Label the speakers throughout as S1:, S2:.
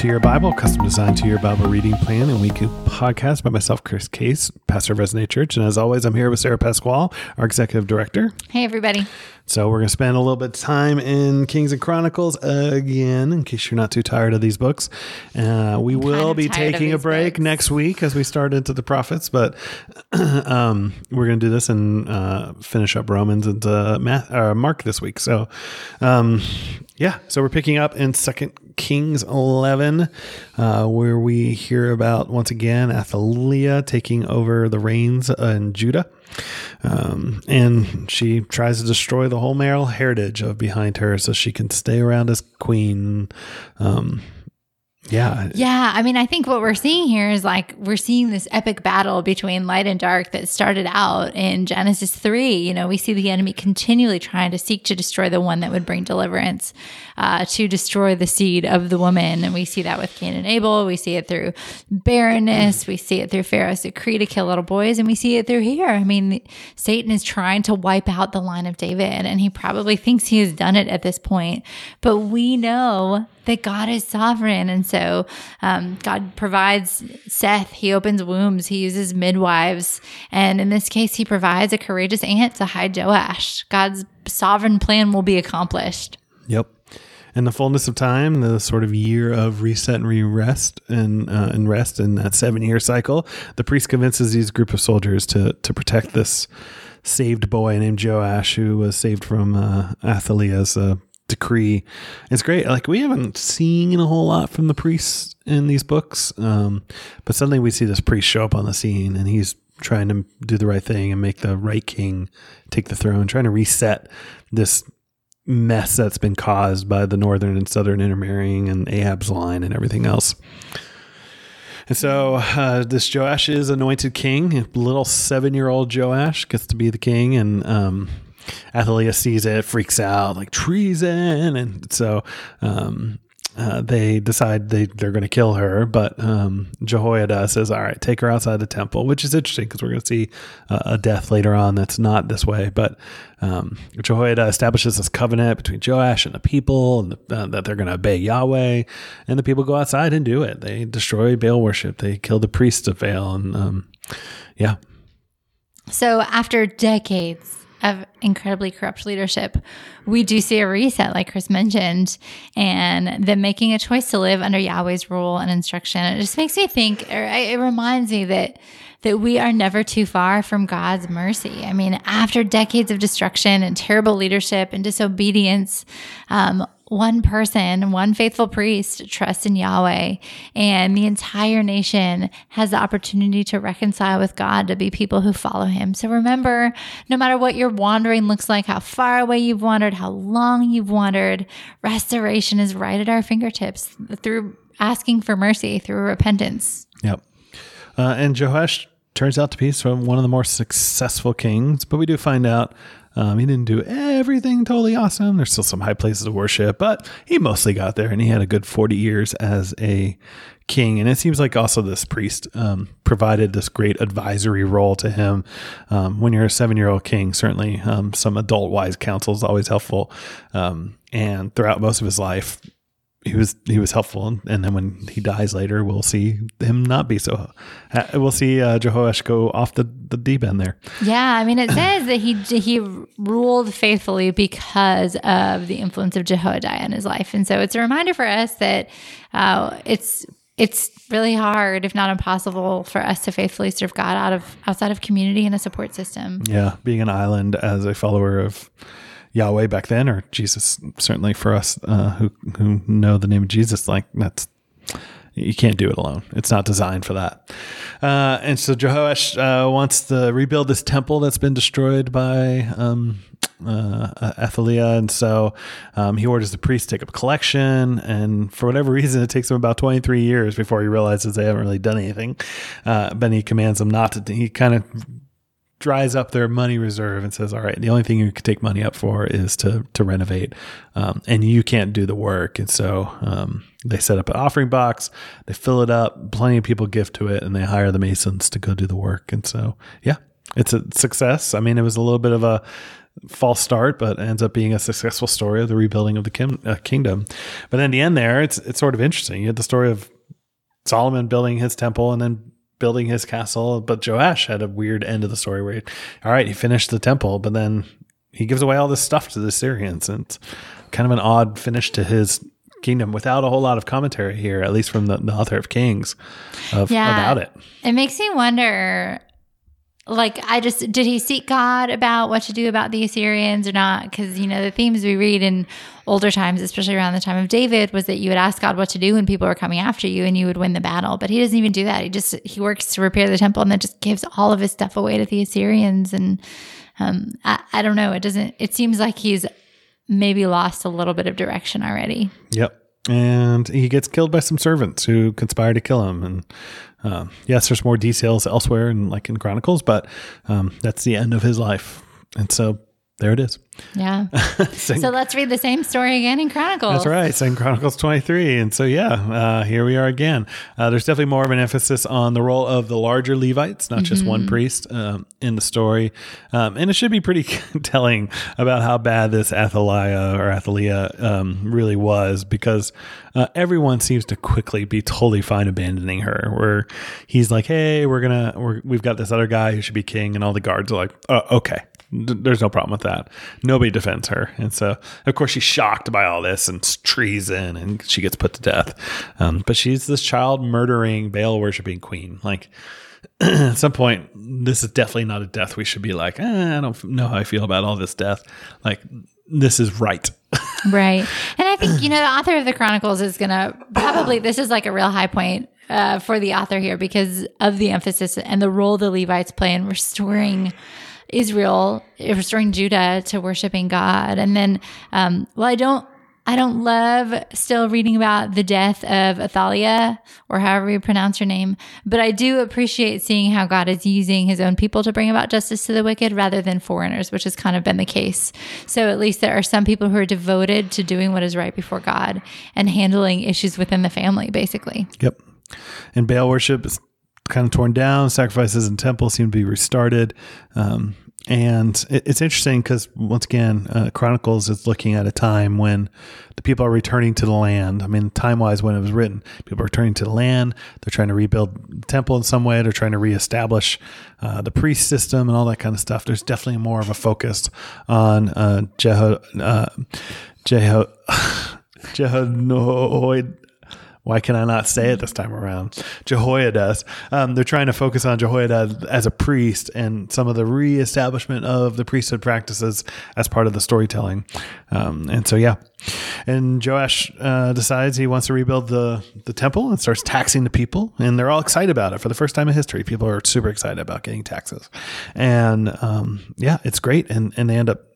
S1: to Your Bible, custom designed to your Bible reading plan and weekly podcast by myself, Chris Case, pastor of Resonate Church. And as always, I'm here with Sarah Pasquale, our executive director.
S2: Hey, everybody.
S1: So we're going to spend a little bit of time in Kings and Chronicles again, in case you're not too tired of these books. Uh, we
S2: I'm
S1: will be taking a break
S2: books.
S1: next week as we start into the prophets, but um, we're going to do this and uh, finish up Romans and uh, Math, uh, Mark this week. So, um, yeah, so we're picking up in Second Kings 11, uh, where we hear about once again Athaliah taking over the reins in Judah. Um, and she tries to destroy the whole male heritage of behind her so she can stay around as queen. Um, yeah.
S2: Yeah, I mean, I think what we're seeing here is like we're seeing this epic battle between light and dark that started out in Genesis 3. You know, we see the enemy continually trying to seek to destroy the one that would bring deliverance, uh, to destroy the seed of the woman. And we see that with Cain and Abel. We see it through barrenness. We see it through Pharaoh's decree to kill little boys. And we see it through here. I mean, Satan is trying to wipe out the line of David, and he probably thinks he has done it at this point. But we know that God is sovereign. And so um, God provides Seth, he opens wombs, he uses midwives. And in this case, he provides a courageous aunt to hide Joash. God's sovereign plan will be accomplished.
S1: Yep. In the fullness of time, the sort of year of reset and re-rest and uh, and rest in that seven-year cycle, the priest convinces these group of soldiers to to protect this saved boy named Joash, who was saved from uh, Athaliah's uh, decree. It's great. Like we haven't seen a whole lot from the priests in these books, um, but suddenly we see this priest show up on the scene, and he's trying to do the right thing and make the right king take the throne, trying to reset this mess that's been caused by the northern and southern intermarrying and Ahab's line and everything else. And so uh, this Joash is anointed king. Little seven-year-old Joash gets to be the king, and um, Athaliah sees it, freaks out, like treason, and so um, uh, they decide they they're going to kill her. But um, Jehoiada says, "All right, take her outside the temple," which is interesting because we're going to see uh, a death later on that's not this way. But um, Jehoiada establishes this covenant between Joash and the people, and the, uh, that they're going to obey Yahweh. And the people go outside and do it. They destroy Baal worship. They kill the priests of Baal, and um, yeah,
S2: So after decades of incredibly corrupt leadership, we do see a reset, like Chris mentioned, and them making a choice to live under Yahweh's rule and instruction. It just makes me think, or it reminds me that that we are never too far from God's mercy. I mean, after decades of destruction and terrible leadership and disobedience, um, one person, one faithful priest trusts in Yahweh, and the entire nation has the opportunity to reconcile with God, to be people who follow Him. So remember, no matter what your wandering looks like, how far away you've wandered, how long you've wandered, restoration is right at our fingertips through asking for mercy, through repentance.
S1: Yep. Uh, and Joash turns out to be one of the more successful kings, but we do find out um, he didn't do everything totally awesome. There's still some high places of worship, but he mostly got there and he had a good 40 years as a king. And it seems like also this priest um, provided this great advisory role to him. Um, when you're a seven year old king, certainly um, some adult wise counsel is always helpful. Um, and throughout most of his life, he was he was helpful, and then when he dies later, we'll see him not be so. Uh, we'll see uh, Jehoash go off the, the deep end there.
S2: Yeah, I mean, it says that he he ruled faithfully because of the influence of Jehoiada in his life, and so it's a reminder for us that uh, it's it's really hard, if not impossible, for us to faithfully serve God out of outside of community and a support system.
S1: Yeah, being an island as a follower of Yahweh back then, or Jesus, certainly for us uh, who who know the name of Jesus, like that's you can't do it alone. It's not designed for that. Uh, and so Jehoash uh, wants to rebuild this temple that's been destroyed by um, uh, Athaliah, and so um, he orders the priest to take up collection. And for whatever reason, it takes him about twenty three years before he realizes they haven't really done anything. Uh, but he commands them not to. He kind of dries up their money reserve and says, "All right, the only thing you can take money up for is to to renovate, um, and you can't do the work." And so um, they set up an offering box, they fill it up, plenty of people give to it, and they hire the masons to go do the work. And so, yeah, it's a success. I mean, it was a little bit of a false start, but ends up being a successful story of the rebuilding of the kim- uh, kingdom. But in the end, there it's it's sort of interesting. You had the story of Solomon building his temple and then building his castle, but Joash had a weird end of the story where, he, all right, he finished the temple, but then he gives away all this stuff to the Syrians, and it's kind of an odd finish to his kingdom without a whole lot of commentary here, at least from the, the author of Kings, of,
S2: Yeah.
S1: about it.
S2: It makes me wonder like I just did he seek God about what to do about the Assyrians or not? Because you know the themes we read in older times, especially around the time of David, was that you would ask God what to do when people were coming after you, and you would win the battle. But he doesn't even do that. He just he works to repair the temple and then just gives all of his stuff away to the Assyrians. And um, I, I don't know. It doesn't. It seems like he's maybe lost a little bit of direction already.
S1: Yep. And he gets killed by some servants who conspire to kill him. And um, yes, there's more details elsewhere, and like in Chronicles, but um, that's the end of his life. And so there it is.
S2: Yeah. So let's read the same story again in Chronicles.
S1: That's right, Second Chronicles 23. And so, yeah, uh, here we are again. Uh, there's definitely more of an emphasis on the role of the larger Levites, not just one priest um, in the story. Um, and it should be pretty telling about how bad this Athaliah or Athaliah um, really was because uh, everyone seems to quickly be totally fine abandoning her. Where he's like, hey, we're going to, we're, we've got this other guy who should be king. And all the guards are like, oh, okay. There's no problem with that. Nobody defends her, and so of course she's shocked by all this and treason, and she gets put to death. Um, but she's this child murdering, Baal worshiping queen. Like at some point, this is definitely not a death we should be like. Eh, I don't know how I feel about all this death. Like this is right.
S2: Right. And I think, you know, the author of the Chronicles is to probably, this is like a real high point uh, for the author here because of the emphasis and the role the Levites play in restoring Israel, restoring Judah to worshiping God. And then, um, well, I don't. I don't love still reading about the death of Athaliah or however you pronounce her name, but I do appreciate seeing how God is using his own people to bring about justice to the wicked rather than foreigners, which has kind of been the case. So at least there are some people who are devoted to doing what is right before God and handling issues within the family, basically.
S1: Yep. And Baal worship is kind of torn down. Sacrifices and temples seem to be restarted. Um, and it, it's interesting because once again, uh, Chronicles is looking at a time when the people are returning to the land. I mean, time wise, when it was written, people are returning to the land. They're trying to rebuild the temple in some way. They're trying to reestablish uh, the priest system and all that kind of stuff. There's definitely more of a focus on uh, Jeho, uh, Jeho, Jehonoid. Why can I not say it this time around? Jehoiada. Um, they're trying to focus on Jehoiada as a priest and some of the reestablishment of the priesthood practices as part of the storytelling. Um, and so, yeah. And Joash uh, decides he wants to rebuild the, the temple and starts taxing the people. And they're all excited about it for the first time in history. People are super excited about getting taxes. And um, yeah, it's great. And, and they end up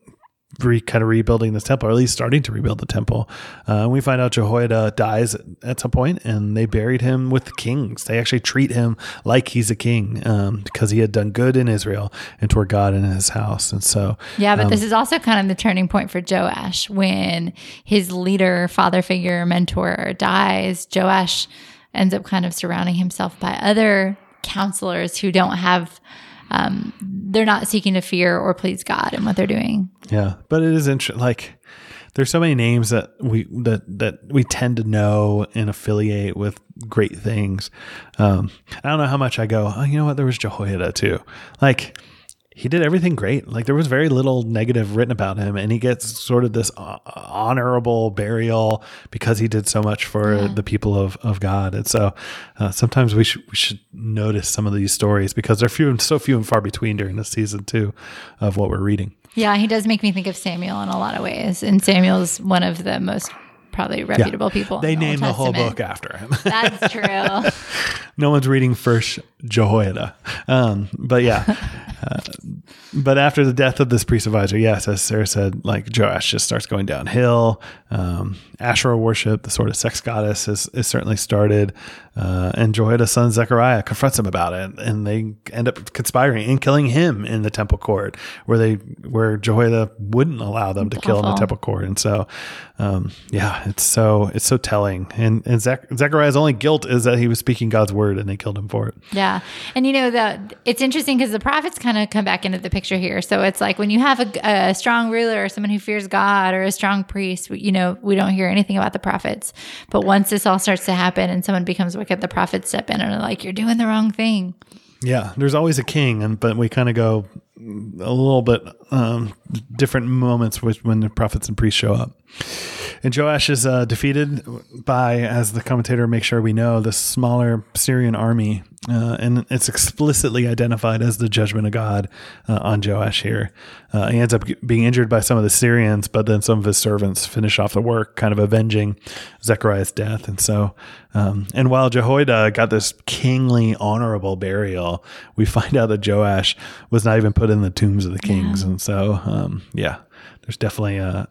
S1: re kind of rebuilding this temple, or at least starting to rebuild the temple. Uh, and we find out Jehoiada dies at some point, and they buried him with the kings. They actually treat him like he's a king um, because he had done good in Israel and toward God and his house. And so,
S2: Yeah, but this is also kind of the turning point for Joash when his leader, father figure, mentor dies. Joash ends up kind of surrounding himself by other counselors who don't have, um, they're not seeking to fear or please God in what they're doing.
S1: yeah, but it is interesting. Like, there's so many names that we that that we tend to know and affiliate with great things. Um, I don't know how much I go. Oh, you know what? There was Jehoiada too. Like he did everything great. Like there was very little negative written about him, and he gets sort of this honorable burial because he did so much for the people of, of God. And so uh, sometimes we should we should notice some of these stories because they're few and so few and far between during the season too of what we're reading.
S2: Yeah, he does make me think of Samuel in a lot of ways. And Samuel's one of the most probably reputable people. in
S1: They
S2: the
S1: named the whole book after him.
S2: That's true.
S1: no one's reading first Jehoiada. Um, but yeah, uh, but after the death of this priest advisor, yes, as Sarah said, like Joash just starts going downhill. Um, Asherah worship, the sort of sex goddess, is, is certainly started. Uh, and Jehoiada's son Zechariah confronts him about it, and they end up conspiring and killing him in the temple court, where they where Jehoiada wouldn't allow them to kill in the temple court. And so, um, yeah, it's so it's so telling. And and Zech- Zechariah's only guilt is that he was speaking God's word, and they killed him for it.
S2: Yeah. And you know, the it's interesting because the prophets kind of come back into the picture here. So it's like when you have a, a strong ruler or someone who fears God or a strong priest, you know, we don't hear anything about the prophets. But once this all starts to happen and someone becomes wicked, the prophets step in and are like, you're doing the wrong thing.
S1: Yeah, there's always a king, and but we kind of go a little bit um, different moments with when the prophets and priests show up. And Joash is uh, defeated by, as the commentator makes sure we know, the smaller Syrian army, uh, and it's explicitly identified as the judgment of God uh, on Joash here. Uh, he ends up being injured by some of the Syrians, but then some of his servants finish off the work, kind of avenging Zechariah's death. And so, um, and while Jehoiada got this kingly, honorable burial, we find out that Joash was not even put in the tombs of the kings. And so, um, yeah, there's definitely a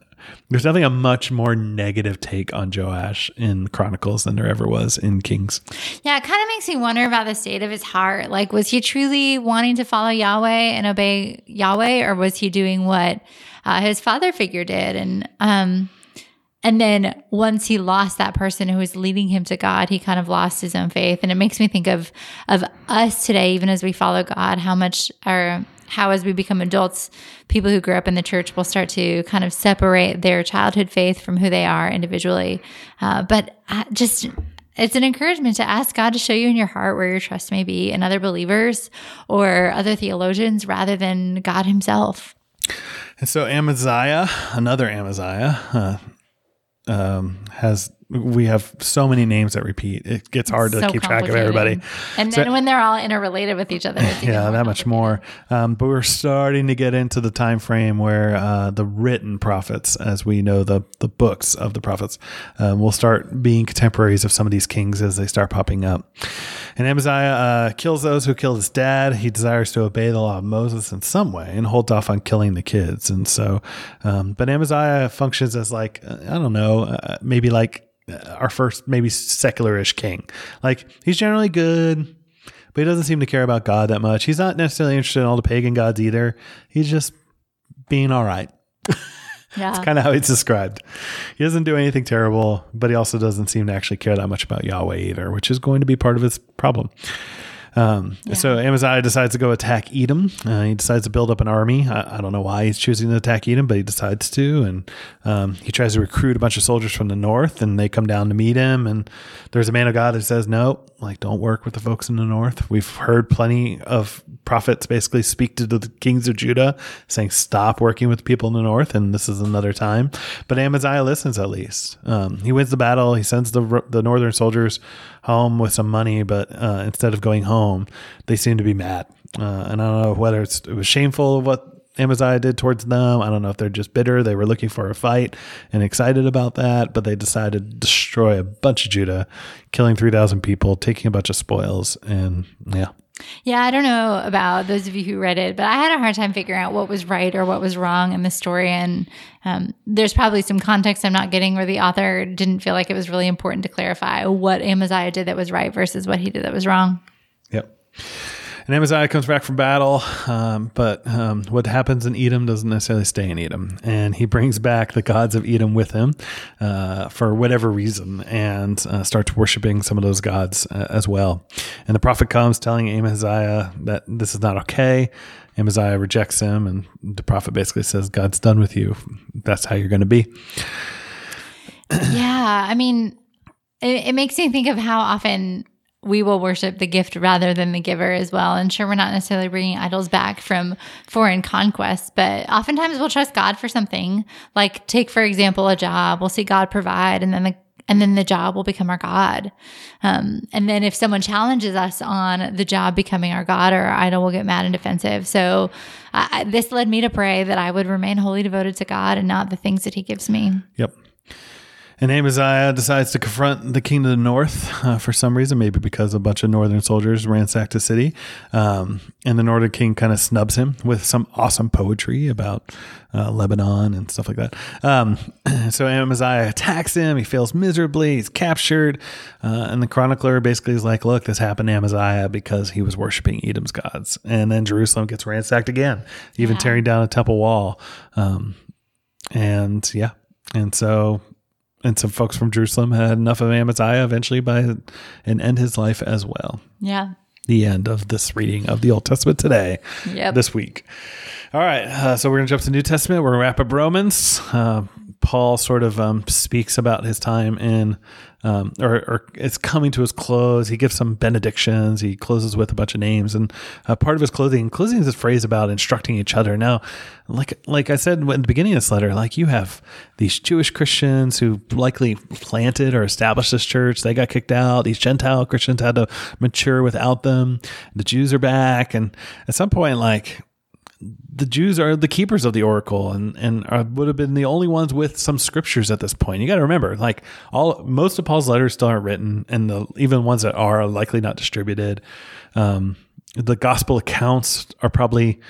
S1: there's definitely a much more negative take on Joash in Chronicles than there ever was in Kings.
S2: Yeah, it kind of makes me wonder about the state of his heart. Like, was he truly wanting to follow Yahweh and obey Yahweh, or was he doing what uh, his father figure did? And um, and then once he lost that person who was leading him to God, he kind of lost his own faith. And it makes me think of of us today, even as we follow God, how much our how as we become adults, people who grew up in the church will start to kind of separate their childhood faith from who they are individually. Uh, but I just it's an encouragement to ask God to show you in your heart where your trust may be in other believers or other theologians rather than God Himself.
S1: And so Amaziah, another Amaziah, uh, um, has we have so many names that repeat. It gets hard to
S2: So
S1: keep track of everybody.
S2: And then when they're all interrelated with each other, it's
S1: yeah, that much more. Um, but we're starting to get into the time frame where uh, the written prophets, as we know the the books of the prophets, um, will start being contemporaries of some of these kings as they start popping up. And Amaziah uh, kills those who killed his dad. He desires to obey the law of Moses in some way and holds off on killing the kids. And so, um, but Amaziah functions as like uh, I don't know, uh, maybe like Uh, our first maybe secularish king. Like he's generally good but he doesn't seem to care about God that much. He's not necessarily interested in all the pagan gods either. He's just being all right.
S2: Yeah.
S1: It's kind of how he's described. He doesn't do anything terrible, but he also doesn't seem to actually care that much about Yahweh either, which is going to be part of his problem. Um, So Amaziah decides to go attack Edom. Uh, he decides to build up an army. I, I don't know why he's choosing to attack Edom, but he decides to. And um, he tries to recruit a bunch of soldiers from the north, and they come down to meet him. And there's a man of God that says, "No, like don't work with the folks in the north." We've heard plenty of prophets basically speak to the kings of Judah, saying, "Stop working with the people in the north." And this is another time. But Amaziah listens at least. Um, he wins the battle. He sends the the northern soldiers home with some money, but uh, instead of going home, they seem to be mad. Uh, and I don't know whether it was shameful what Amaziah did towards them. I don't know if they're just bitter. They were looking for a fight and excited about that, but they decided to destroy a bunch of Judah, killing 3,000 people, taking a bunch of spoils. And yeah.
S2: Yeah, I don't know about those of you who read it, but I had a hard time figuring out what was right or what was wrong in the story. And um, there's probably some context I'm not getting where the author didn't feel like it was really important to clarify what Amaziah did that was right versus what he did that was wrong.
S1: Yep. And Amaziah comes back from battle, um, but um, what happens in Edom doesn't necessarily stay in Edom. And he brings back the gods of Edom with him uh, for whatever reason and uh, starts worshiping some of those gods uh, as well. And the prophet comes telling Amaziah that this is not okay. Amaziah rejects him, and the prophet basically says, God's done with you. That's how you're going to be.
S2: yeah, I mean, it, it makes me think of how often we will worship the gift rather than the giver as well. And sure, we're not necessarily bringing idols back from foreign conquests, but oftentimes we'll trust God for something. Like, take for example a job. We'll see God provide, and then the and then the job will become our God. Um, and then if someone challenges us on the job becoming our God or our idol, we'll get mad and defensive. So this led me to pray that I would remain wholly devoted to God and not the things that He gives me.
S1: Yep. And Amaziah decides to confront the king of the north uh, for some reason, maybe because a bunch of northern soldiers ransacked the city. Um, and the northern king kind of snubs him with some awesome poetry about uh, Lebanon and stuff like that. Um, so Amaziah attacks him. He fails miserably. He's captured. Uh, and the chronicler basically is like, look, this happened to Amaziah because he was worshiping Edom's gods. And then Jerusalem gets ransacked again, even
S2: Yeah.
S1: tearing down a temple wall. Um, and yeah. And so and some folks from Jerusalem had enough of Amaziah eventually by and end his life as well.
S2: Yeah.
S1: The end of this reading of the Old Testament today,
S2: Yep.
S1: this week. All right, uh, so we're gonna jump to the New Testament. We're gonna wrap up Romans. Uh, Paul sort of um, speaks about his time in, um, or, or it's coming to his close. He gives some benedictions. He closes with a bunch of names, and uh, part of his closing is this phrase about instructing each other. Now, like like I said at the beginning of this letter, like you have these Jewish Christians who likely planted or established this church. They got kicked out. These Gentile Christians had to mature without them. The Jews are back, and at some point, like the Jews are the keepers of the oracle and and are, would have been the only ones with some scriptures at this point. You got to remember, like all most of Paul's letters still aren't written, and the even ones that are are likely not distributed. Um, the gospel accounts are probably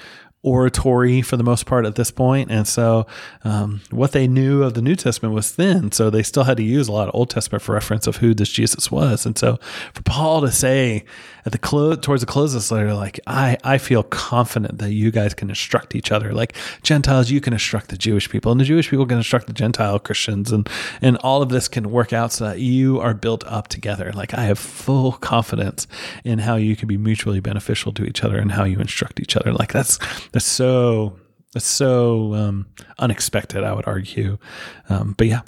S1: oratory for the most part at this point, and so um, what they knew of the New Testament was thin. So they still had to use a lot of Old Testament for reference of who this Jesus was, and so for Paul to say at the close towards the close of this letter, like I I feel confident that you guys can instruct each other, like Gentiles, you can instruct the Jewish people, and the Jewish people can instruct the Gentile Christians, and and all of this can work out so that you are built up together. Like I have full confidence in how you can be mutually beneficial to each other and how you instruct each other. Like that's that's so that's so um, unexpected, I would argue. Um, but yeah,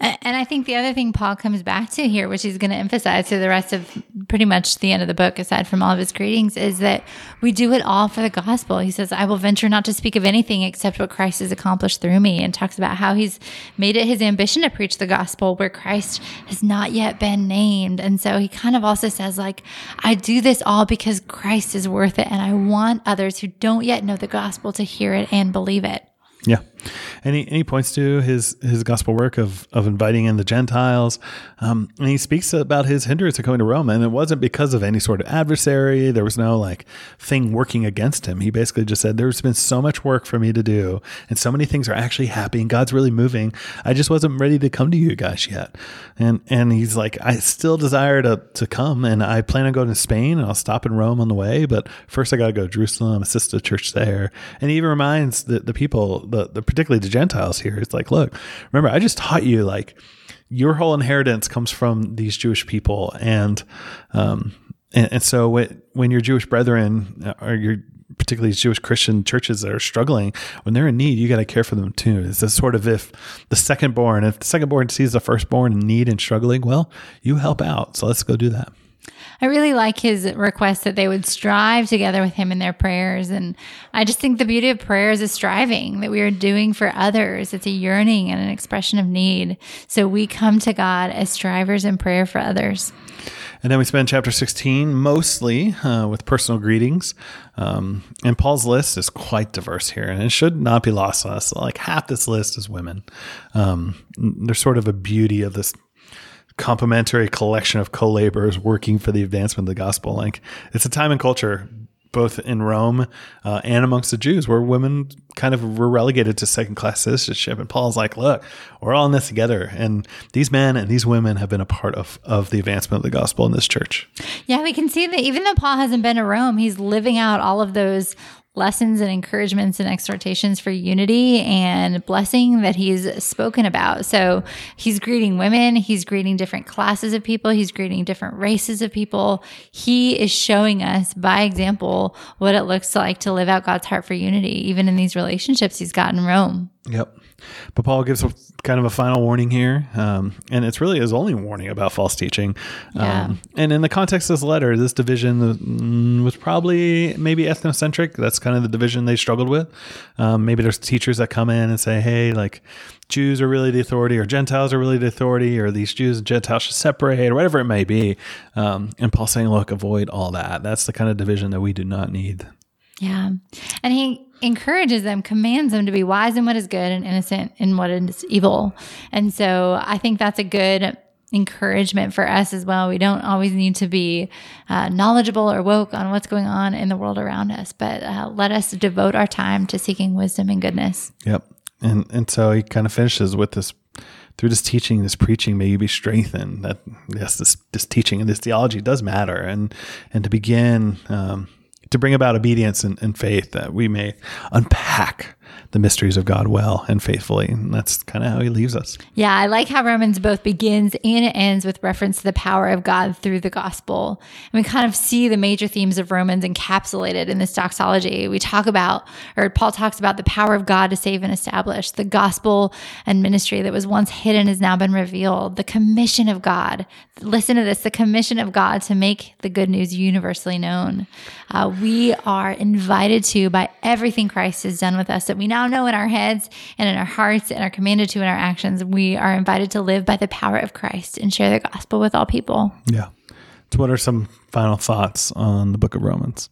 S2: And I think the other thing Paul comes back to here, which he's going to emphasize through the rest of pretty much the end of the book, aside from all of his greetings, is that we do it all for the gospel. He says, I will venture not to speak of anything except what Christ has accomplished through me, and talks about how he's made it his ambition to preach the gospel where Christ has not yet been named. And so he kind of also says, like, I do this all because Christ is worth it, and I want others who don't yet know the gospel to hear it and believe it.
S1: Yeah, and he, and he points to his his gospel work of of inviting in the Gentiles, um, and he speaks about his hindrance to coming to Rome, and it wasn't because of any sort of adversary. There was no like thing working against him. He basically just said, "There's been so much work for me to do, and so many things are actually happening. God's really moving. I just wasn't ready to come to you guys yet." And and he's like, "I still desire to to come, and I plan on going to Spain, and I'll stop in Rome on the way, but first I got to go to Jerusalem, assist the church there." And he even reminds the the people, the, the particularly the Gentiles here, it's like, look, remember, I just taught you like your whole inheritance comes from these Jewish people, and um, and, and so when, when your Jewish brethren or your particularly Jewish Christian churches that are struggling, when they're in need, you got to care for them too. It's a sort of if the second born, if the second born sees the firstborn in need and struggling, well, you help out. So let's go do that.
S2: I really like his request that they would strive together with him in their prayers. And I just think the beauty of prayer is a striving that we are doing for others. It's a yearning and an expression of need. So we come to God as strivers in prayer for others.
S1: And then we spend chapter 16 mostly uh, with personal greetings. Um, and Paul's list is quite diverse here, and it should not be lost on us. Like half this list is women. Um, there's sort of a beauty of this complementary collection of co laborers working for the advancement of the gospel. Like it's a time and culture. Both in Rome uh, and amongst the Jews, where women kind of were relegated to second class citizenship. And Paul's like, look, we're all in this together. And these men and these women have been a part of, of the advancement of the gospel in this church.
S2: Yeah, we can see that even though Paul hasn't been to Rome, he's living out all of those lessons and encouragements and exhortations for unity and blessing that he's spoken about. So he's greeting women, he's greeting different classes of people, he's greeting different races of people. He is showing us by example what it looks like to live out God's heart for unity, even in these relationships he's got in Rome.
S1: Yep. But Paul gives a, kind of a final warning here. Um, and it's really his only warning about false teaching.
S2: Yeah.
S1: Um, and in the context of this letter, this division mm, was probably maybe ethnocentric. That's kind of the division they struggled with. Um, maybe there's teachers that come in and say, hey, like Jews are really the authority, or Gentiles are really the authority, or these Jews and Gentiles should separate, or whatever it may be. Um, and Paul's saying, look, avoid all that. That's the kind of division that we do not need.
S2: Yeah. And he encourages them, commands them to be wise in what is good and innocent in what is evil. And so I think that's a good encouragement for us as well. We don't always need to be uh, knowledgeable or woke on what's going on in the world around us, but uh, let us devote our time to seeking wisdom and goodness.
S1: Yep. And and so he kind of finishes with this through this teaching, this preaching, may you be strengthened. That yes, this this teaching and this theology does matter, and and to begin um, to bring about obedience and, and faith that we may unpack the mysteries of God well and faithfully. And that's kind of how he leaves us.
S2: Yeah, I like how Romans both begins and ends with reference to the power of God through the gospel. And we kind of see the major themes of Romans encapsulated in this doxology. We talk about, or Paul talks about the power of God to save and establish, the gospel and ministry that was once hidden has now been revealed, the commission of God. Listen to this the commission of God to make the good news universally known. Uh, we are invited to by everything Christ has done with us we now know in our heads and in our hearts and are commanded to in our actions. We are invited to live by the power of Christ and share the gospel with all people.
S1: Yeah. So, what are some final thoughts on the book of Romans?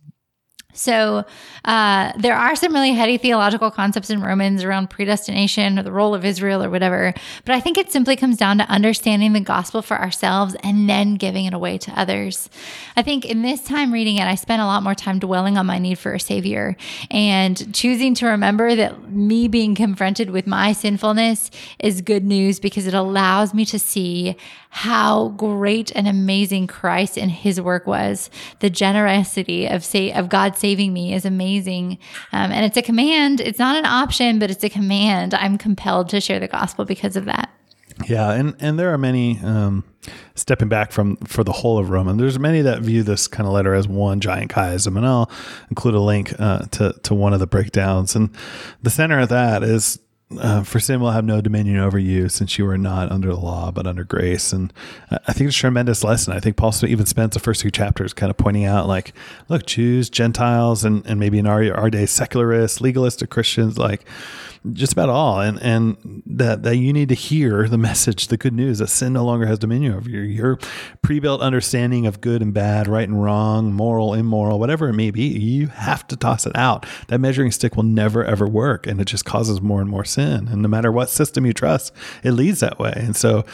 S2: So uh, there are some really heady theological concepts in Romans around predestination or the role of Israel or whatever. But I think it simply comes down to understanding the gospel for ourselves and then giving it away to others. I think in this time reading it, I spent a lot more time dwelling on my need for a savior and choosing to remember that me being confronted with my sinfulness is good news because it allows me to see how great and amazing Christ and his work was. The generosity of say of God saving me is amazing. Um, and it's a command. It's not an option, but it's a command. I'm compelled to share the gospel because of that.
S1: Yeah, and and there are many um, stepping back from for the whole of Roman. There's many that view this kind of letter as one giant chiasm, and I'll include a link uh, to to one of the breakdowns. And the center of that is uh, for sin will have no dominion over you since you are not under the law but under grace. And i think it's a tremendous lesson. I think paul even spends the first two chapters kind of pointing out like look jews gentiles and, and maybe in our, our day secularists legalistic christians like just about all. And and that that you need to hear the message the good news that sin no longer has dominion over you. Your pre-built understanding of good and bad right and wrong moral immoral whatever it may be you have to toss it out. That measuring stick will never ever work. And it just causes more and more and no matter what system you trust it leads that way and so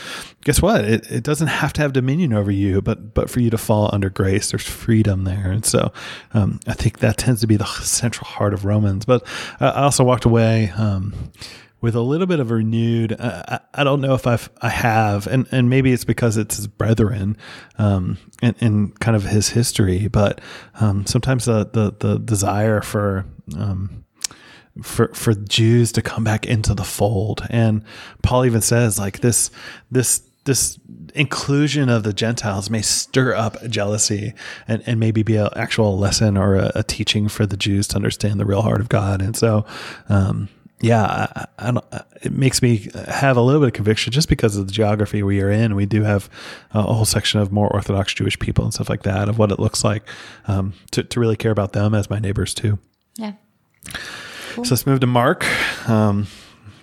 S1: guess what it, it doesn't have to have dominion over you but but for you to fall under grace there's freedom there and so um, i think that tends to be the central heart of romans but i also walked away um, with a little bit of a renewed. Uh, I, I, don't know if I've I have, and and maybe it's because it's his brethren, um, and, and kind of his history. But um, sometimes the, the the desire for um, for for Jews to come back into the fold, and Paul even says like this this this inclusion of the Gentiles may stir up jealousy and, and maybe be an actual lesson or a, a, teaching for the Jews to understand the real heart of God. And so, um, yeah, I, I it makes me have a little bit of conviction just because of the geography we are in. We do have a whole section of more Orthodox Jewish people and stuff like that of what it looks like um, to, to really care about them as my neighbors too.
S2: Yeah.
S1: Cool. So let's move to Mark. Um,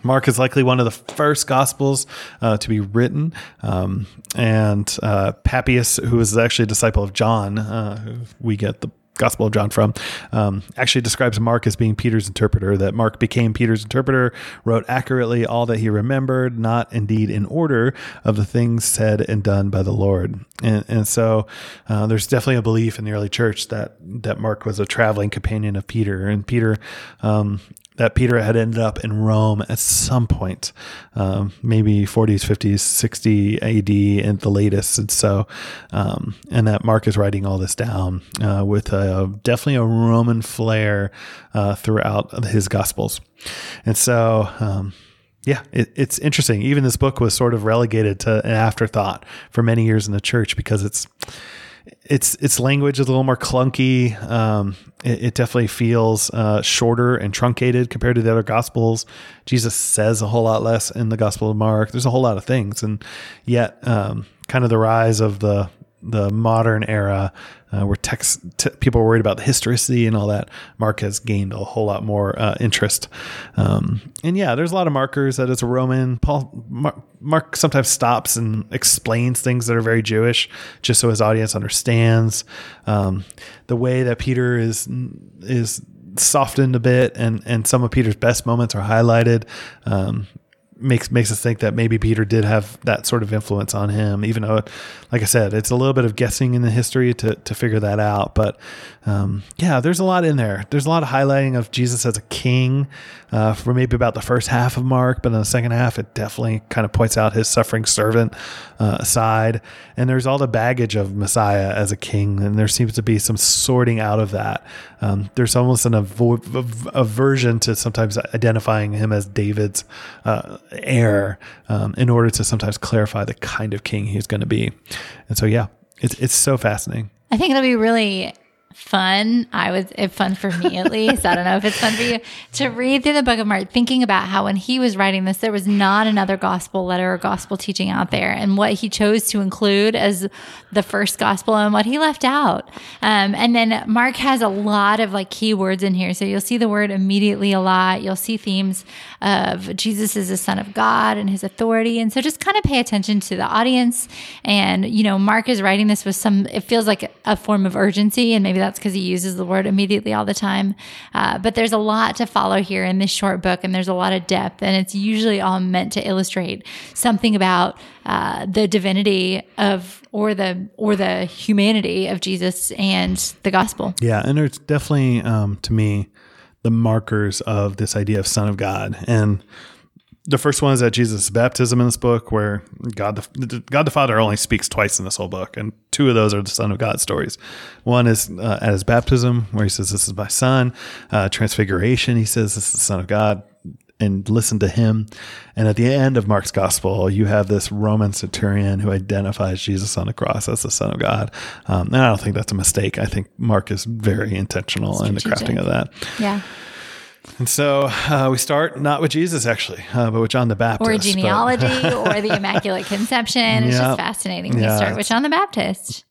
S1: Mark is likely one of the first gospels uh, to be written. Um, and uh, Papias, who is actually a disciple of John, uh, we get the Gospel of John from, um, actually describes Mark as being Peter's interpreter, that Mark became Peter's interpreter, wrote accurately all that he remembered, not indeed in order of the things said and done by the Lord. And, and so uh, there's definitely a belief in the early church that, that Mark was a traveling companion of Peter. And Peter um, that Peter had ended up in Rome at some point, um, maybe 40s, 50s, 60 AD at the latest. And so, um, and that Mark is writing all this down uh, with a, definitely a Roman flair uh, throughout his Gospels. And so, um, yeah, it, it's interesting. Even this book was sort of relegated to an afterthought for many years in the church because it's its its language is a little more clunky. Um, it, it, definitely feels uh, shorter and truncated compared to the other gospels. Jesus says a whole lot less in the Gospel of Mark. There's a whole lot of things, and yet, um, kind of the rise of the the modern era uh, where text people are worried about the historicity and all that, Mark has gained a whole lot more uh, interest. Um, and yeah, there's a lot of markers that it's a Roman, Paul Mark, Mark, sometimes stops and explains things that are very Jewish, just so his audience understands um, the way that Peter is is softened a bit, and and some of Peter's best moments are highlighted. Um, makes makes us think that maybe Peter did have that sort of influence on him, even though, like I said, it's a little bit of guessing in the history to to figure that out. But um, yeah, there's a lot in there. There's a lot of highlighting of Jesus as a king uh, for maybe about the first half of Mark, but in the second half, it definitely kind of points out his suffering servant uh, side. And there's all the baggage of Messiah as a king, and there seems to be some sorting out of that. Um, there's almost an avo- aversion to sometimes identifying him as David's uh, heir um, in order to sometimes clarify the kind of king he's going to be. And so, yeah, it's it's so fascinating.
S2: I think it'll be really fun. I was it fun for me at least. I don't know if it's fun for you to read through the book of Mark, thinking about how when he was writing this, there was not another gospel letter or gospel teaching out there, and what he chose to include as the first gospel and what he left out. Um, and then Mark has a lot of like key words in here, so you'll see the word immediately a lot. You'll see themes of Jesus is the Son of God and His authority, and so just kind of pay attention to the audience. And you know, Mark is writing this with some. It feels like a form of urgency, and maybe that's because he uses the word immediately all the time. Uh, but there's a lot to follow here in this short book, and there's a lot of depth, and it's usually all meant to illustrate something about uh, the divinity of or the or the humanity of Jesus and the gospel.
S1: Yeah, and it's definitely um, to me the markers of this idea of Son of God and the first one is at Jesus' baptism in this book, where God the God the Father only speaks twice in this whole book, and two of those are the Son of God stories. One is uh, at his baptism, where he says, "This is my Son." Uh, Transfiguration, he says, "This is the Son of God," and listen to him. And at the end of Mark's Gospel, you have this Roman centurion who identifies Jesus on the cross as the Son of God. Um, and I don't think that's a mistake. I think Mark is very intentional Strategic. in the crafting of that.
S2: Yeah.
S1: And so uh, we start not with Jesus, actually, uh, but with John the Baptist.
S2: Or genealogy or the Immaculate Conception. It's yeah. just fascinating. We yeah, start with John the Baptist.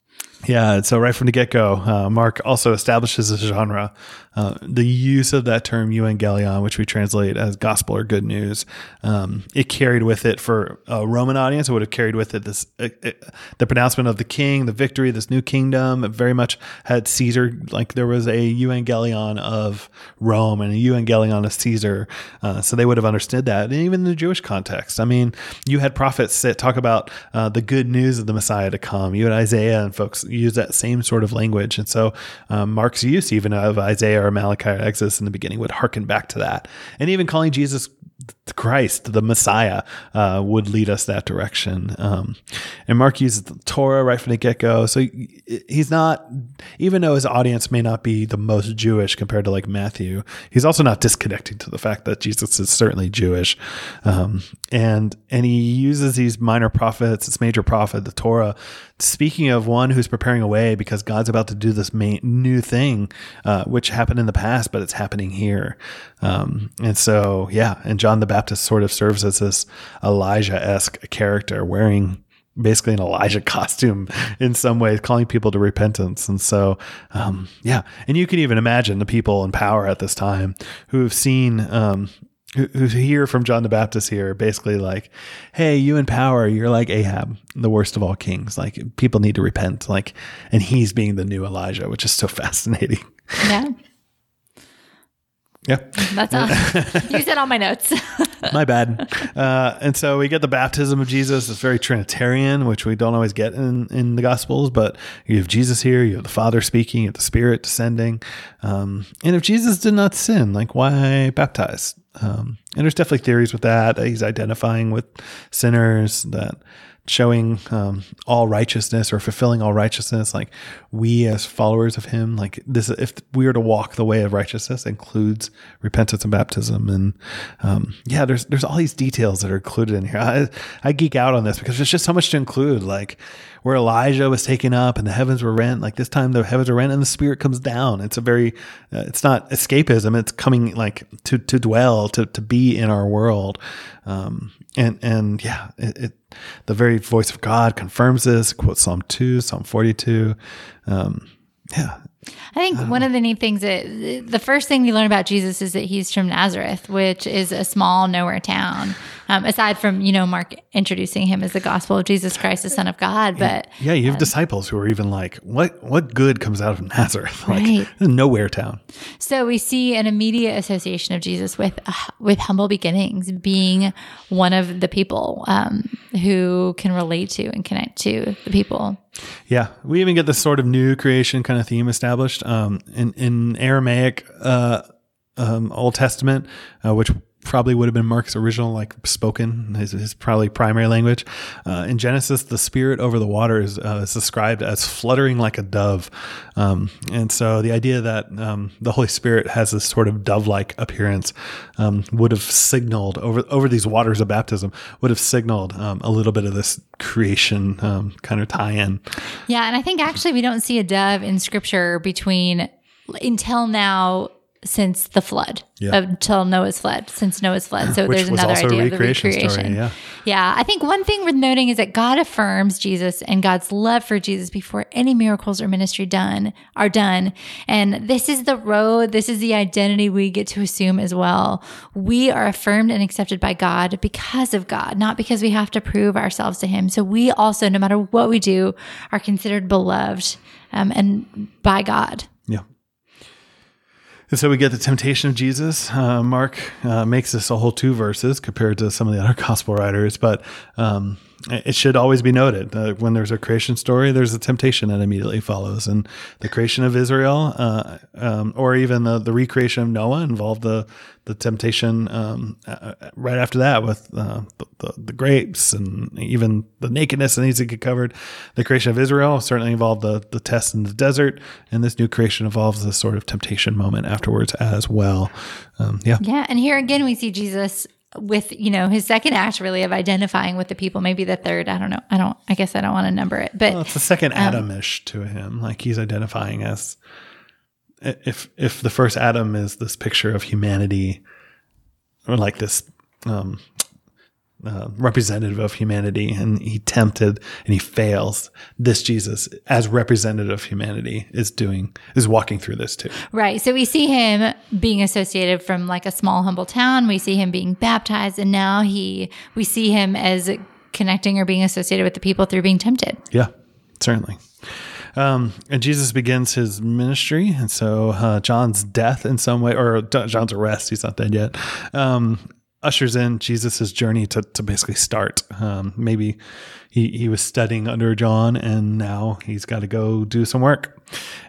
S1: Yeah, so right from the get go, uh, Mark also establishes a genre uh, the use of that term evangelion, which we translate as gospel or good news, um, it carried with it for a Roman audience. It would have carried with it this uh, uh, the pronouncement of the king, the victory, this new kingdom. It very much had Caesar, like there was a evangelion of Rome and a evangelion of Caesar. Uh, so they would have understood that. And even in the Jewish context, I mean, you had prophets sit, talk about uh, the good news of the Messiah to come. You had Isaiah and folks use that same sort of language. And so um, Mark's use even of Isaiah or Malachi or Exodus in the beginning would harken back to that. And even calling Jesus Christ, the Messiah, uh, would lead us that direction. Um, and Mark uses the Torah right from the get go. So he's not, even though his audience may not be the most Jewish compared to like Matthew, he's also not disconnecting to the fact that Jesus is certainly Jewish. Um, and and he uses these minor prophets, this major prophet, the Torah, speaking of one who's preparing a way because God's about to do this main, new thing, uh, which happened in the past, but it's happening here. Um, and so, yeah, and John the Baptist sort of serves as this Elijah esque character wearing basically an Elijah costume in some ways, calling people to repentance. And so, um, yeah, and you can even imagine the people in power at this time who have seen um, who, hear from John the Baptist here, basically like, "Hey, you in power, you're like Ahab, the worst of all kings. Like people need to repent." Like, and he's being the new Elijah, which is so fascinating.
S2: Yeah.
S1: Yeah.
S2: That's all. you said all my notes.
S1: my bad. Uh, and so we get the baptism of Jesus. It's very Trinitarian, which we don't always get in, in the Gospels, but you have Jesus here, you have the Father speaking, you have the Spirit descending. Um, and if Jesus did not sin, like why baptize? Um, and there's definitely theories with that. He's identifying with sinners, that showing um, all righteousness or fulfilling all righteousness like we as followers of him like this if we are to walk the way of righteousness includes repentance and baptism and um, yeah there's there's all these details that are included in here. I, I geek out on this because there's just so much to include like where elijah was taken up and the heavens were rent like this time the heavens are rent and the spirit comes down. It's a very uh, it's not escapism it's coming like to to dwell to to be in our world. Um, and and yeah it, it the very voice of God confirms this. Quote Psalm 2, Psalm 42. Um, yeah.
S2: I think one of the neat things that the first thing we learn about Jesus is that he's from Nazareth, which is a small nowhere town. Um, aside from you know Mark introducing him as the gospel of Jesus Christ, the Son of God, but
S1: Yeah, you have disciples who are even like, what what good comes out of Nazareth? Like
S2: Right.
S1: nowhere town.
S2: So we see an immediate association of Jesus with uh, with humble beginnings, being one of the people um, who can relate to and connect to the people.
S1: Yeah, we even get this sort of new creation kind of theme established um, in in Aramaic uh, um, Old Testament, uh, which probably would have been Mark's original, like spoken, his, his probably primary language. Uh, in Genesis, the spirit over the waters uh, is described as fluttering like a dove, um, and so the idea that um, the Holy Spirit has this sort of dove-like appearance um, would have signaled over over these waters of baptism would have signaled um, a little bit of this creation um, kind of tie-in.
S2: Yeah, and I think actually we don't see a dove in Scripture between until now since the flood,
S1: Yeah.
S2: until Noah's flood, since Noah's flood. So there's another idea of the
S1: recreation story, yeah.
S2: Yeah, I think one thing worth noting is that God affirms Jesus and God's love for Jesus before any miracles or ministry done are done. And this is the road, this is the identity we get to assume as well. We are affirmed and accepted by God because of God, not because we have to prove ourselves to Him. So we also, no matter what we do, are considered beloved um, and by God.
S1: And so we get the temptation of Jesus. Uh, Mark uh, makes this a whole two verses compared to some of the other gospel writers, but um, it should always be noted uh, when there's a creation story, there's a temptation that immediately follows. And the creation of Israel, uh, um, or even the, the recreation of Noah, involved the the temptation um, uh, right after that with uh, the, the, the grapes and even the nakedness that needs to get covered. The creation of Israel certainly involved the, the test in the desert, and this new creation involves this sort of temptation moment afterwards as well. Um, yeah.
S2: Yeah, and here again we see Jesus with you know his second act really of identifying with the people maybe the third i don't know i don't i guess i don't want to number it but
S1: Well, it's the second Adam-ish to him. Like he's identifying as if if the first Adam is this picture of humanity, or like this um, uh, representative of humanity, and he tempted and he fails. This Jesus, as representative of humanity, is doing is walking through this too.
S2: Right. So we see him being associated from like a small humble town. We see him being baptized and now he we see him as connecting or being associated with the people through being tempted.
S1: Yeah, certainly. Um, and Jesus begins his ministry, and so uh, John's death, in some way, or John's arrest—he's not dead yet. Um, ushers in Jesus's journey to to basically start. Um, maybe he he was studying under John, and now he's got to go do some work.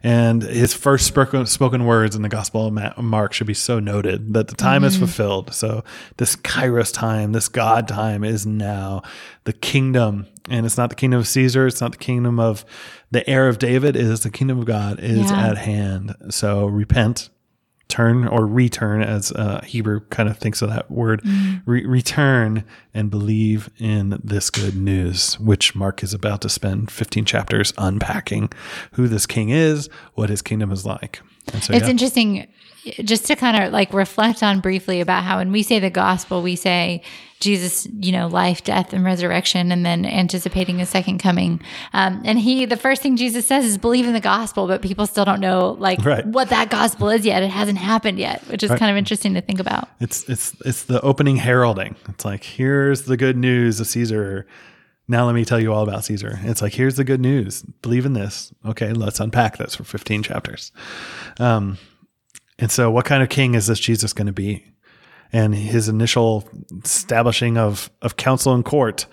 S1: And his first spoken, words in the Gospel of Mark should be so noted that the time is fulfilled. So this Kairos time, this God time, is now the kingdom, and it's not the kingdom of Caesar. It's not the kingdom of the heir of David. It is the kingdom of God is
S2: Yeah.
S1: at hand. So repent turn or return as uh, hebrew kind of thinks of that word Re- return and believe in this good news which mark is about to spend 15 chapters unpacking who this king is what his kingdom is like. So
S2: It's
S1: yeah.
S2: interesting just to kind of like reflect on briefly about how when we say the gospel, we say Jesus, you know, life, death, and resurrection, and then anticipating his second coming. Um, and he, the first thing Jesus says is believe in the gospel, but people still don't know like
S1: Right.
S2: what that gospel is yet. It hasn't happened yet, which is kind of interesting to think about.
S1: it's it's it's the opening heralding it's like here's the good news of caesar now let me tell you all about caesar it's like here's the good news believe in this okay let's unpack this for 15 chapters um, and so what kind of king is this jesus going to be? And his initial establishing of of council and court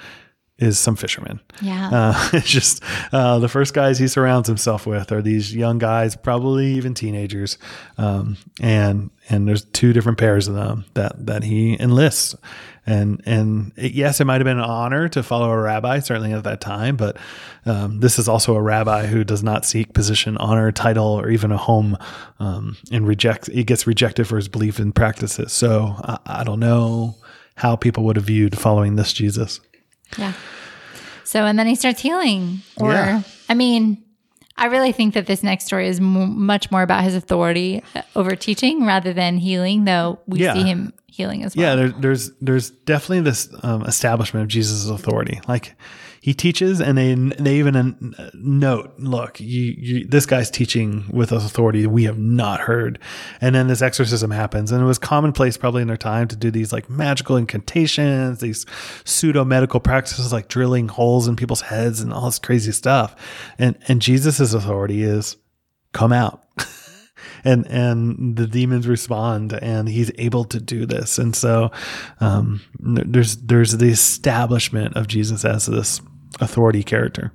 S1: is some fishermen.
S2: Yeah.
S1: uh, it's just uh, the first guys he surrounds himself with are these young guys, probably even teenagers, um, and and there's two different pairs of them that that he enlists, and and it, yes, it might have been an honor to follow a rabbi, certainly at that time, but um, this is also a rabbi who does not seek position, honor, title, or even a home, um, and rejects. He gets rejected for his belief and practices. So I, I don't know how people would have viewed following this Jesus.
S2: Yeah. So, and then he starts healing. Or,
S1: Yeah.
S2: I mean, I really think that this next story is m- much more about his authority over teaching rather than healing, though we
S1: Yeah.
S2: see him healing as well.
S1: Yeah, there, there's there's definitely this um, establishment of Jesus' authority. Like he teaches, and they they even uh, note, look, you, you, this guy's teaching with authority we have not heard. And then this exorcism happens, and it was commonplace probably in their time to do these like magical incantations, these pseudo medical practices like drilling holes in people's heads and all this crazy stuff. And and Jesus' authority is come out. and and the demons respond and he's able to do this and so um, there's there's the establishment of jesus as this authority character.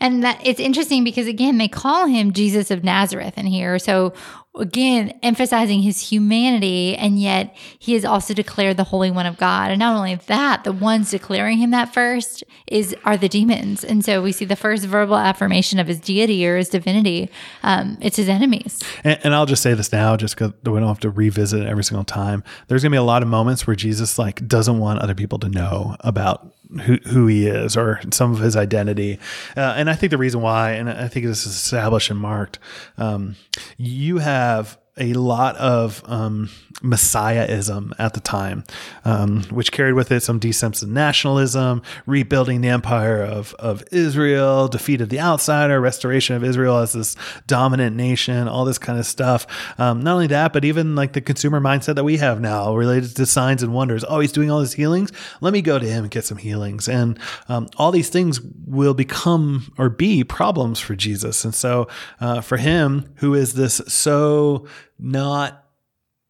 S2: And that it's interesting because again they call him jesus of nazareth in here. So again emphasizing his humanity and yet he is also declared the holy one of god. And not only that the ones declaring him that first is are the demons. And so we see the first verbal affirmation of his deity or his divinity um, it's his enemies.
S1: And, and, i'll just say this now just because we don't have to revisit it every single time. There's gonna be a lot of moments where jesus like doesn't want other people to know about who, who he is or some of his identity. Uh, and I think the reason why, and I think this is established and marked, um, you have have a lot of um, messiahism at the time, um, which carried with it some sense of nationalism, rebuilding the empire of, of Israel, defeat of the outsider, restoration of Israel as this dominant nation, all this kind of stuff. Um, not only that, but even like the consumer mindset that we have now related to signs and wonders. Oh, he's doing all these healings. Let me go to him and get some healings. And um, all these things will become or be problems for Jesus. And so uh, for him, who is this so not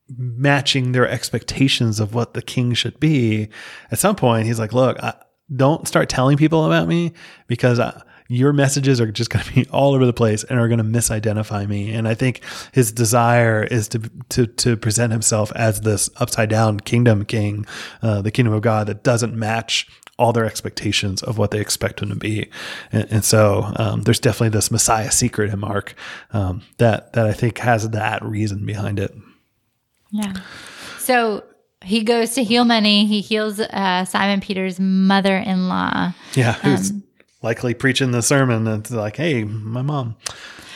S1: matching their expectations of what the king should be, at some point he's like, "Look, I, don't start telling people about me because I, your messages are just going to be all over the place and are going to misidentify me." And I think his desire is to to to present himself as this upside down kingdom king, uh, the kingdom of God that doesn't match all their expectations of what they expect him to be. And, and so um, there's definitely this Messiah secret in Mark um, that that I think has that reason behind it.
S2: Yeah. So he goes to heal many. He heals uh, Simon Peter's mother in law.
S1: Yeah, who's um, likely preaching the sermon that's like, hey, my mom.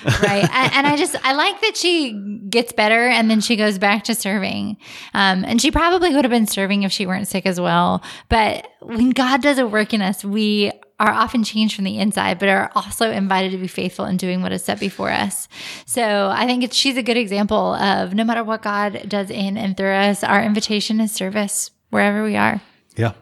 S2: Right. and I just, I like that she gets better and then she goes back to serving. Um, and she probably would have been serving if she weren't sick as well. But when God does a work in us, we are often changed from the inside, but are also invited to be faithful in doing what is set before us. So I think she's a good example of no matter what God does in and through us, our invitation is service wherever we are.
S1: Yeah.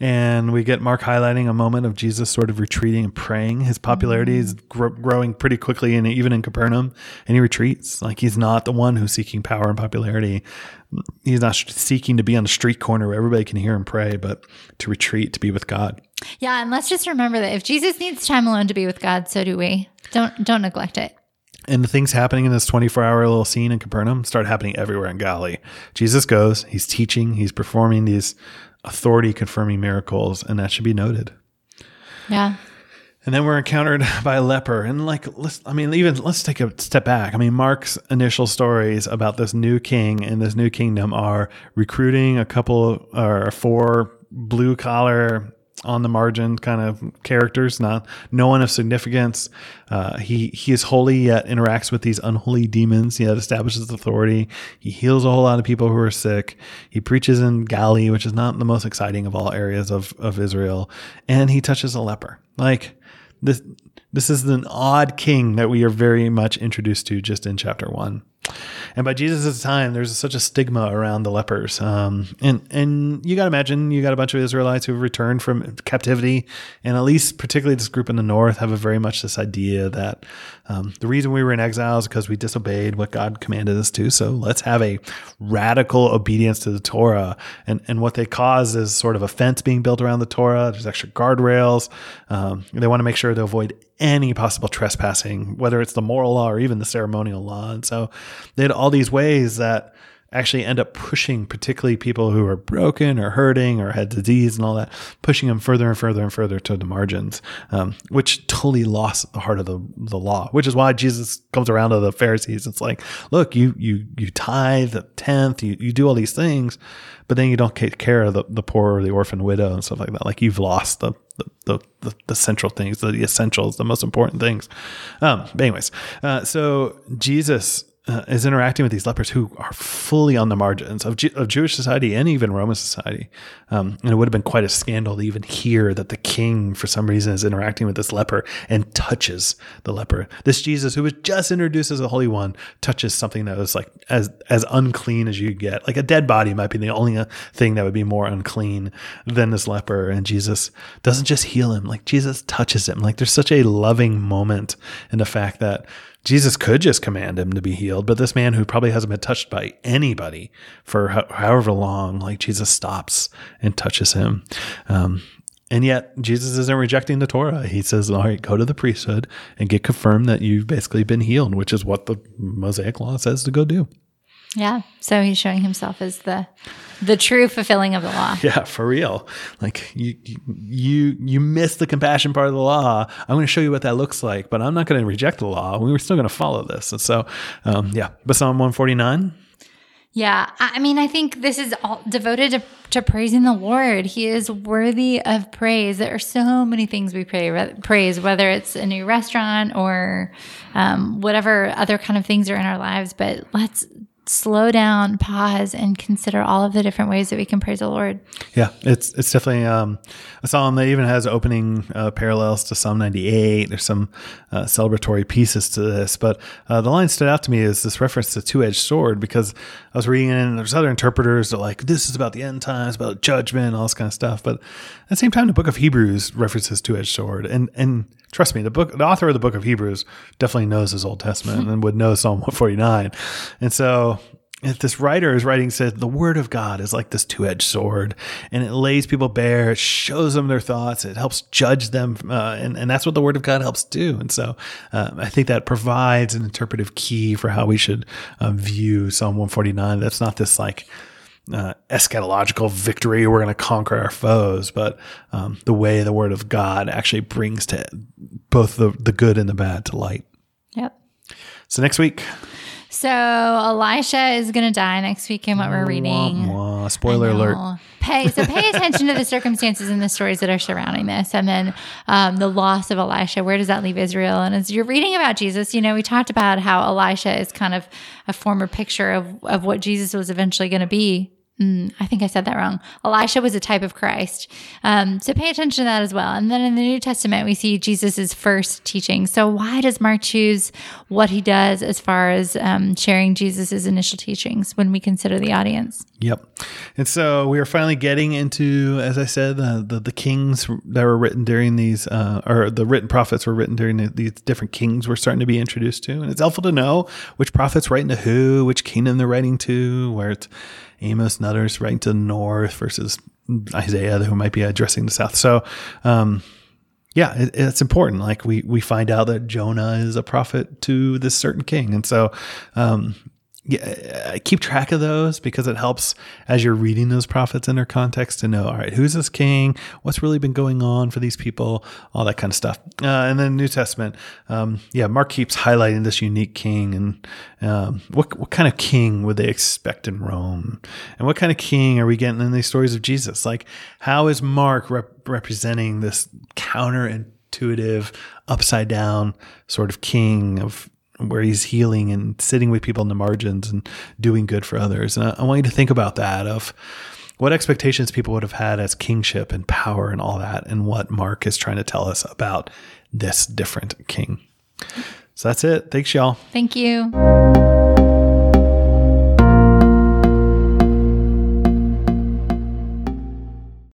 S1: And we get Mark highlighting a moment of Jesus sort of retreating and praying. His popularity is mm. gr- growing pretty quickly, and even in Capernaum, and he retreats. Like he's not the one who's seeking power and popularity. He's not seeking to be on a street corner where everybody can hear him pray, but to retreat to be with God.
S2: Yeah, and let's just remember that if Jesus needs time alone to be with God, so do we. Don't don't neglect it.
S1: And the things happening in this 24 hour little scene in Capernaum start happening everywhere in Galilee. Jesus goes, he's teaching, he's performing these authority confirming miracles, and that should be noted.
S2: Yeah.
S1: And then we're encountered by a leper. And like, let's, I mean, even let's take a step back. I mean, Mark's initial stories about this new king and this new kingdom are recruiting a couple or four blue collar on the margin kind of characters, not no one of significance. Uh, he he is holy yet interacts with these unholy demons. He establishes authority. He heals a whole lot of people who are sick. He preaches in Galilee, which is not the most exciting of all areas of of Israel, and he touches a leper. Like this this is an odd king that we are very much introduced to just in chapter one. And by Jesus' time, there's such a stigma around the lepers. Um, and and you got to imagine you got a bunch of Israelites who have returned from captivity, and at least particularly this group in the north have a very much this idea that um, the reason we were in exile is because we disobeyed what God commanded us to. So let's have a radical obedience to the Torah. And and what they cause is sort of a fence being built around the Torah. There's extra guardrails. Um, they want to make sure to avoid any possible trespassing, whether it's the moral law or even the ceremonial law. And so they had all these ways that actually end up pushing particularly people who are broken or hurting or had disease and all that pushing them further and further and further to the margins um, which totally lost the heart of the, the law which is why jesus comes around to the pharisees it's like look you you you tithe the tenth you, you do all these things but then you don't take care of the, the poor or the orphan widow and stuff like that like you've lost the the, the, the central things, the, essentials, the most important things. Um, anyways, uh, so Jesus uh, is interacting with these lepers who are fully on the margins of, Ju- of Jewish society and even Roman society. Um, and it would have been quite a scandal to even hear that the king, for some reason, is interacting with this leper and touches the leper. This Jesus, who was just introduced as the holy one, touches something that was like as as unclean as you get. Like a dead body might be the only uh, thing that would be more unclean than this leper. And Jesus doesn't just heal him; like Jesus touches him. Like there's such a loving moment in the fact that Jesus could just command him to be healed, but this man who probably hasn't been touched by anybody for ho- however long, like Jesus stops and touches him. Um, and yet, Jesus isn't rejecting the Torah. He says, All right, go to the priesthood and get confirmed that you've basically been healed, which is what the Mosaic law says to go do.
S2: Yeah. So he's showing himself as the the true fulfilling of the law.
S1: Yeah, for real. Like you, you, you miss the compassion part of the law. I'm going to show you what that looks like, but I'm not going to reject the law. We're still going to follow this. And so, um, yeah. But Psalm 149.
S2: Yeah, I mean, I think this is all devoted to, to praising the Lord. He is worthy of praise. There are so many things we pray, praise, whether it's a new restaurant or um, whatever other kind of things are in our lives. But let's slow down, pause, and consider all of the different ways that we can praise the Lord.
S1: Yeah, it's it's definitely um, a psalm that even has opening uh, parallels to Psalm 98. There's some uh, celebratory pieces to this, but uh, the line stood out to me is this reference to two-edged sword because I was reading it and there's other interpreters that like this is about the end times, about judgment, all this kind of stuff. But at the same time, the book of Hebrews references two-edged sword, and and trust me, the book, the author of the book of Hebrews definitely knows his Old Testament and would know Psalm 149. And so if this writer is writing said the word of God is like this two-edged sword and it lays people bare, it shows them their thoughts, it helps judge them. Uh, and, and that's what the word of God helps do. And so uh, I think that provides an interpretive key for how we should uh, view Psalm 149. That's not this like, uh, eschatological victory. We're going to conquer our foes, but um, the way the word of God actually brings to both the, the good and the bad to light.
S2: Yep.
S1: So next week.
S2: So Elisha is going to die next week in what we're reading.
S1: Wah, wah. Spoiler alert.
S2: Pay so pay attention to the circumstances and the stories that are surrounding this, and then um, the loss of Elisha. Where does that leave Israel? And as you're reading about Jesus, you know we talked about how Elisha is kind of a former picture of of what Jesus was eventually going to be Mm, I think I said that wrong. Elisha was a type of Christ. Um, so pay attention to that as well. And then in the New Testament, we see Jesus' first teaching. So why does Mark choose what he does as far as um, sharing Jesus' initial teachings when we consider the audience?
S1: Yep. And so we are finally getting into, as I said, the, the kings that were written during these, uh, or the written prophets were written during the, these different kings we're starting to be introduced to. And it's helpful to know which prophets writing to who, which kingdom they're writing to, where it's Amos and others writing to the north versus Isaiah who might be addressing the south. So, um, yeah, it, it's important. Like we we find out that Jonah is a prophet to this certain king, and so um, yeah, keep track of those because it helps as you're reading those prophets in their context to know, all right, who's this king? What's really been going on for these people? All that kind of stuff. Uh, and then New Testament, um, yeah, Mark keeps highlighting this unique king and um, what what kind of king would they expect in Rome? And what kind of king are we getting in these stories of Jesus? Like, how is Mark rep- representing this counterintuitive, upside down sort of king of where he's healing and sitting with people in the margins and doing good for others. And I, I, want you to think about that of what expectations people would have had as kingship and power and all that, and what Mark is trying to tell us about this different king. So that's it. Thanks, y'all.
S2: Thank you.